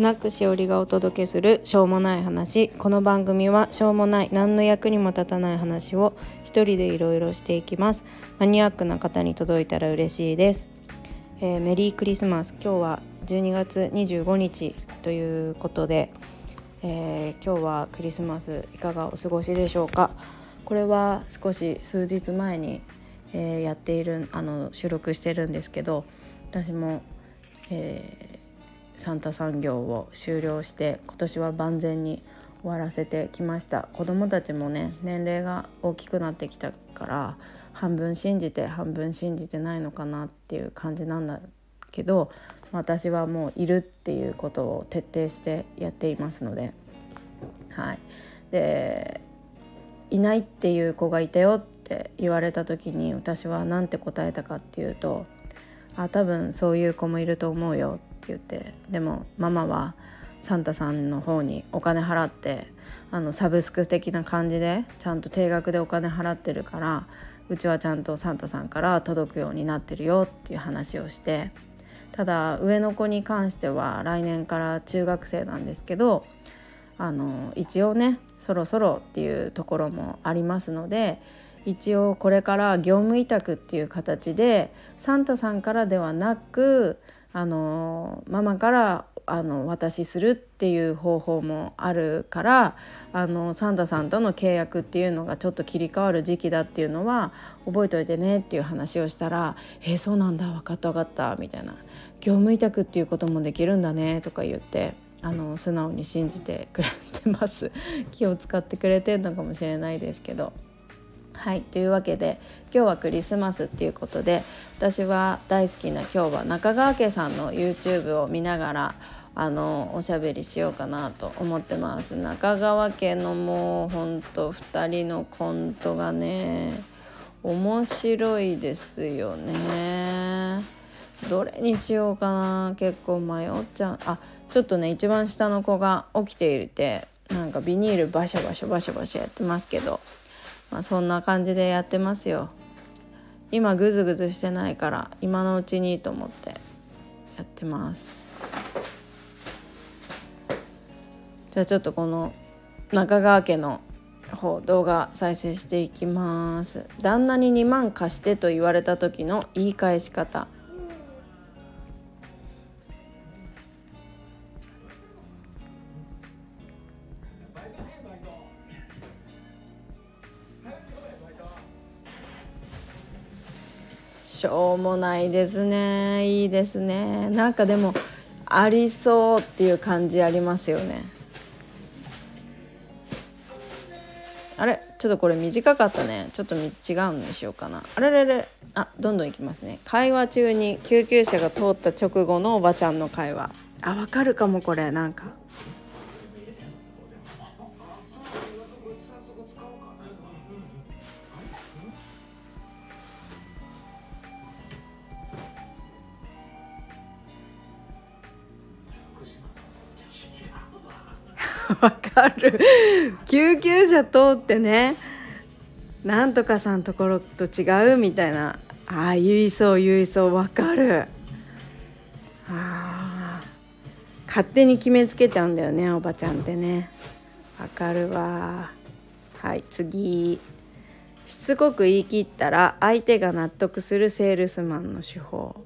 スナックしおりがお届けするしょうもない話。この番組はしょうもない何の役にも立たない話を一人でいろいろしていきます。マニアックな方に届いたら嬉しいです、えー、メリークリスマス。今日は12月25日ということで、えー、今日はクリスマスいかがお過ごしでしょうか。これは少し数日前に、えー、やっているあの収録してるんですけど私も、えーサンタ産業を終了して今年は万全に終わらせてきました。子どもたちもね年齢が大きくなってきたから半分信じて半分信じてないのかなっていう感じなんだけど私はもういるっていうことを徹底してやっていますので。はい。でいないっていう子がいたよって言われた時に私は何て答えたかっていうとあ多分そういう子もいると思うよ言ってでもママはサンタさんの方にお金払ってあのサブスク的な感じでちゃんと定額でお金払ってるからうちはちゃんとサンタさんから届くようになってるよっていう話をしてただ上の子に関しては来年から中学生なんですけどあの一応ねそろそろっていうところもありますので一応これから業務委託っていう形でサンタさんからではなくあのママからあの渡しするっていう方法もあるからあのサンタさんとの契約っていうのがちょっと切り替わる時期だっていうのは覚えておいてねっていう話をしたら「えー、そうなんだ分かった分かった」みたいな「業務委託っていうこともできるんだね」とか言ってあの素直に信じてくれてます 気を使ってくれてんのかもしれないですけど。はいというわけで今日はクリスマスっていうことで私は大好きな今日は中川家さんの YouTube を見ながらあのおしゃべりしようかなと思ってます。中川家のもうほんと2人のコントがね面白いですよね。どれにしようかな結構迷っちゃう。あちょっとね一番下の子が起きていてなんかビニールバシャバシャバシャバシャやってますけど。まあ、そんな感じでやってますよ。今グズグズしてないから今のうちにと思ってやってます。じゃあちょっとこの中川家の方動画再生していきます。旦那に2万貸してと言われた時の言い返し方。しょうもないですね。いいですね。なんかでもありそうっていう感じありますよね。あれ？ちょっとこれ短かったね。ちょっと違うのにしようかな。あれれれ？あどんどんいきますね。会話中に救急車が通った直後のおばちゃんの会話。あわかるかもこれ。なんか。わかる。救急車通ってねなんとかさんところと違うみたいな。ああ言いそう言いそう。わかる。あ勝手に決めつけちゃうんだよねおばちゃんってね。わかるわ。はい次。しつこく言い切ったら相手が納得するセールスマンの手法。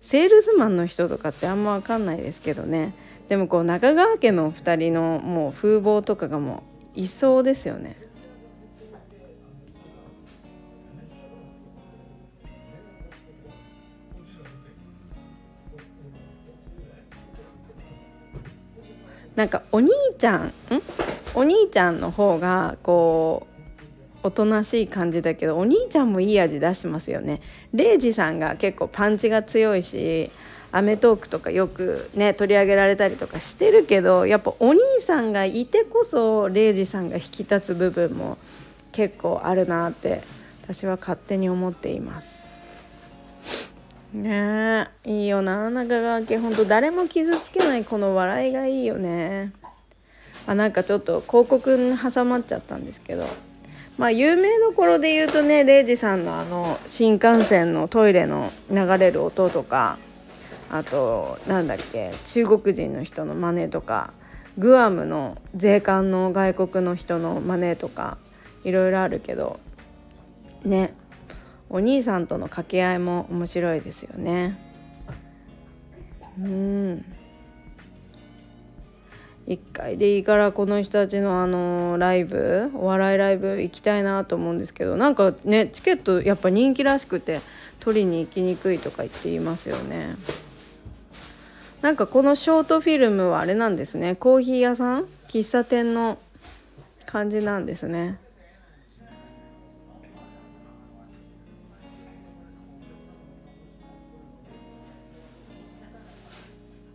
セールスマンの人とかってあんま分かんないですけどね。でもこう中川家の2人のもう風貌とかがもういそうですよね。なんかお兄ちゃんん？お兄ちゃんの方がこうおとなしい感じだけどお兄ちゃんもいい味出しますよね。レイジさんが結構パンチが強いし『アメトーク』とかよくね取り上げられたりとかしてるけどやっぱお兄さんがいてこそ礼二さんが引き立つ部分も結構あるなって私は勝手に思っています。ねえいいよな中川家ほんと誰も傷つけないこの笑いがいいよね。あなんかちょっと広告に挟まっちゃったんですけどまあ有名どころで言うとね礼二さんのあの新幹線のトイレの流れる音とかあとなんだっけ中国人の人の真似とかグアムの税関の外国の人の真似とかいろいろあるけどねお兄さんとの掛け合いも面白いですよね。うん1回でいいからこの人たちのあのライブお笑いライブ行きたいなと思うんですけどなんかねチケットやっぱ人気らしくて取りに行きにくいとか言っていますよね。なんかこのショートフィルムはあれなんですね。コーヒー屋さん？喫茶店の感じなんですね。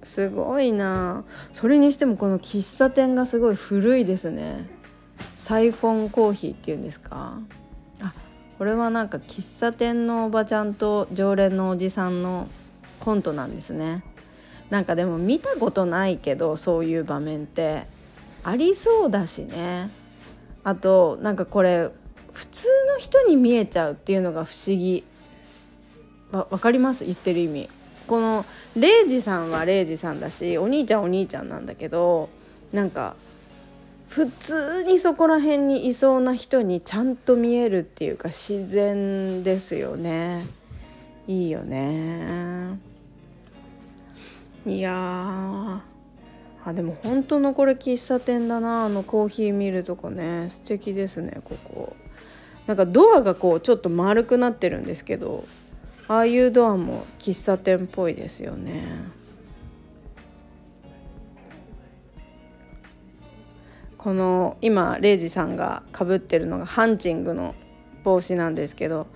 すごいな。それにしてもこの喫茶店がすごい古いですね。サイフォンコーヒーっていうんですか？あこれはなんか喫茶店のおばちゃんと常連のおじさんのコントなんですね。なんかでも見たことないけどそういう場面って。ありそうだしね。あとなんかこれ普通の人に見えちゃうっていうのが不思議。わ分かります？言ってる意味。このレイジさんはレイジさんだしお兄ちゃんお兄ちゃんなんだけどなんか普通にそこら辺にいそうな人にちゃんと見えるっていうか自然ですよね。いいよね。いやあでも本当のこれ喫茶店だなあのコーヒー見るとこね。素敵ですねここ。なんかドアがこうちょっと丸くなってるんですけどああいうドアも喫茶店っぽいですよね。この今レイジさんがかぶってるのがハンチングの帽子なんですけど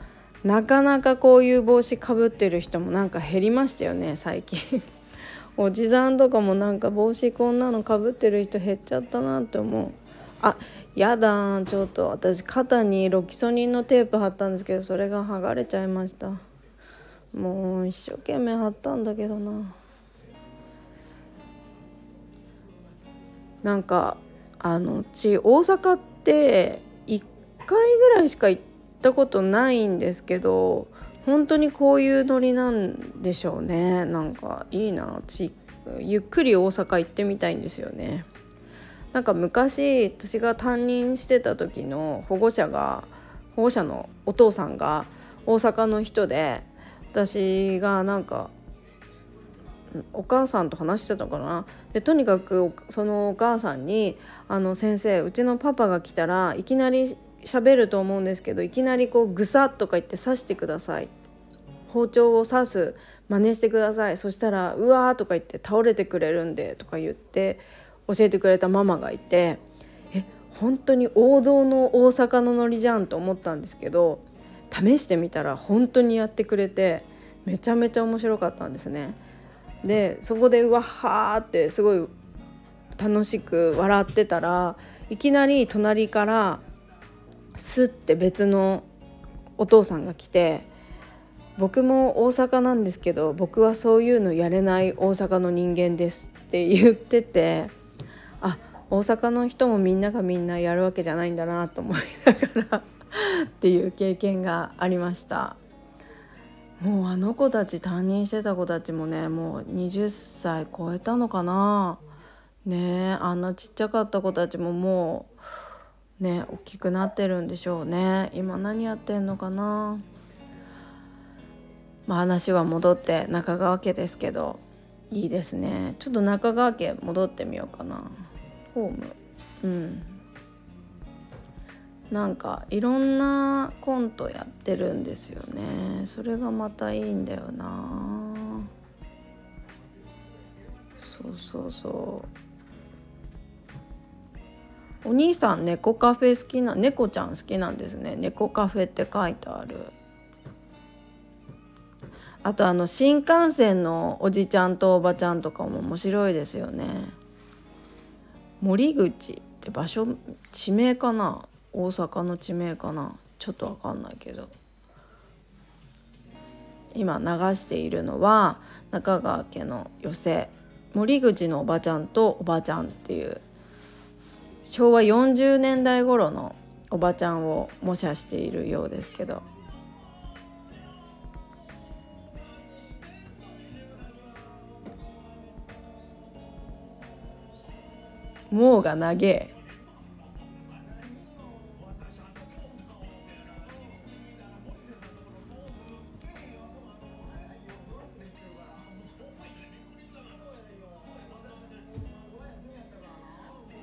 なかなかこういう帽子かぶってる人もなんか減りましたよね最近。おじさんとかもなんか帽子こんなのかぶってる人減っちゃったなって思う。あやだちょっと私肩にロキソニンのテープ貼ったんですけどそれが剥がれちゃいました。もう一生懸命貼ったんだけどな。なんかあのち大阪って1回ぐらいしか行ったことないんですけど本当にこういうノリなんでしょうね。なんかいいなちゆっくり大阪行ってみたいんですよね。なんか昔私が担任してた時の保護者が保護者のお父さんが大阪の人で私がなんかお母さんと話してたかな。でとにかくそのお母さんに「あの先生うちのパパが来たらいきなり喋ると思うんですけどいきなりこうグサッとか言って刺してください」包丁を刺す真似してくださいそしたら「うわ」とか言って倒れてくれるんでとか言って教えてくれたママがいてえ本当に王道の大阪のノリじゃんと思ったんですけど試してみたら本当にやってくれてめちゃめちゃ面白かったんですね。でそこでうわはーってすごい楽しく笑ってたらいきなり隣からスッて別のお父さんが来て「僕も大阪なんですけど僕はそういうのやれない大阪の人間です」って言っててあ大阪の人もみんながみんなやるわけじゃないんだなと思いながら っていう経験がありました。もうあの子たち担任してた子たちもねもう20歳超えたのかな。ねあんなちっちゃかった子たちももうね大きくなってるんでしょうね。今何やってんのかな。まあ話は戻って中川家ですけどいいですね。ちょっと中川家戻ってみようかな。ホーム。うん。なんかいろんなコントやってるんですよね。それがまたいいんだよな。そうそうそう。お兄さん猫カフェ好きな猫ちゃん好きなんですね。猫カフェって書いてある。あとあの新幹線のおじちゃんとおばちゃんとかも面白いですよね。森口って場所地名かな？大阪の地名かな？ちょっと分かんないけど。今流しているのは中川家の寄席。森口のおばちゃんとおばちゃんっていう昭和40年代頃のおばちゃんを模写しているようですけど。もうが長え。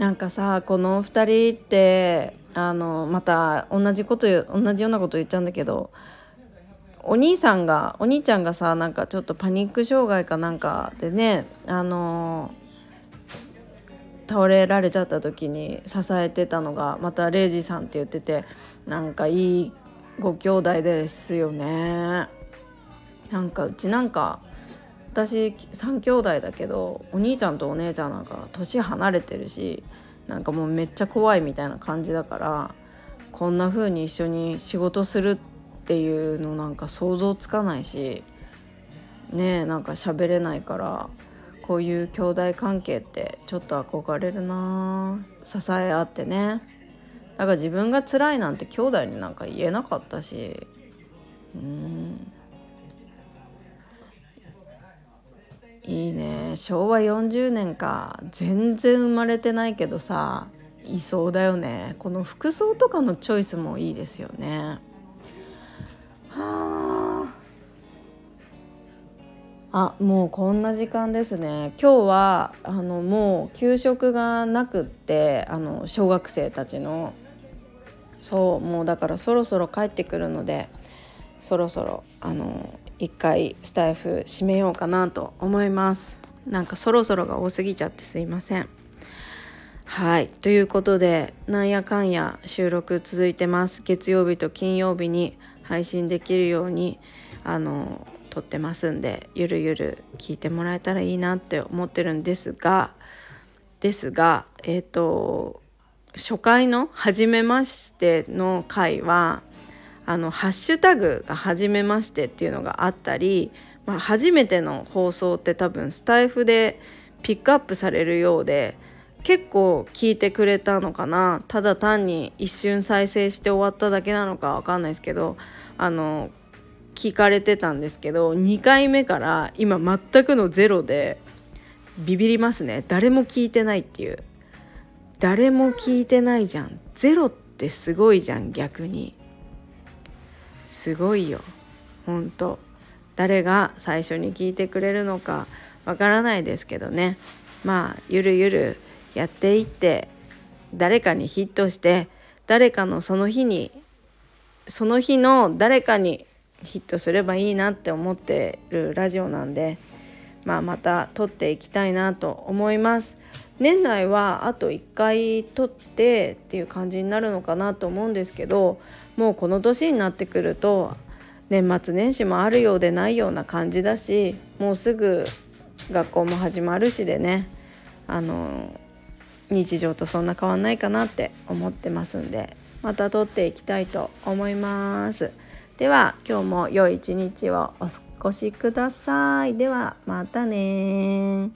なんかさこの2人ってあのまた同じこと同じようなこと言っちゃうんだけどお兄さんがお兄ちゃんがさなんかちょっとパニック障害かなんかでねあの倒れられちゃった時に支えてたのがまたレイジさんって言っててなんかいいご兄弟ですよね。なんかうちなんか私3兄弟だけどお兄ちゃんとお姉ちゃんなんか年離れてるしなんかもうめっちゃ怖いみたいな感じだからこんな風に一緒に仕事するっていうのなんか想像つかないしねえなんか喋れないからこういう兄弟関係ってちょっと憧れるな。支え合ってね。だから自分が辛いなんて兄弟になんか言えなかったし。うん。いいね。昭和40年か。全然生まれてないけどさいそうだよね。この服装とかのチョイスもいいですよね。はあもうこんな時間ですね。今日はあのもう給食がなくってあの小学生たちの。そうもうだからそろそろ帰ってくるのでそろそろあの一回スタイフ締めようかなと思います。なんかそろそろが多すぎちゃってすいません。はい。ということでなんやかんや収録続いてます。月曜日と金曜日に配信できるようにあの撮ってますんでゆるゆる聞いてもらえたらいいなって思ってるんですがですがえっ、ー、と初回の「初めまして」の回はあのハッシュタグが「はじめまして」っていうのがあったり、まあ、初めての放送って多分スタイフでピックアップされるようで結構聞いてくれたのかな。ただ単に一瞬再生して終わっただけなのか分かんないですけどあの聞かれてたんですけど2回目から今全くのゼロでビビりますね。誰も聞いてないっていう。誰も聞いてないじゃん。ゼロってすごいじゃん逆に。すごいよ。ほんと誰が最初に聞いてくれるのかわからないですけどね。まあゆるゆるやっていって誰かにヒットして誰かのその日にその日の誰かにヒットすればいいなって思ってるラジオなんで、まあ、また撮っていきたいなと思います。年内はあと1回撮ってっていう感じになるのかなと思うんですけどもうこの年になってくると年末年始もあるようでないような感じだしもうすぐ学校も始まるしでねあの日常とそんな変わんないかなって思ってますんでまた撮っていきたいと思います。では今日も良い一日をお過ごしください。ではまたね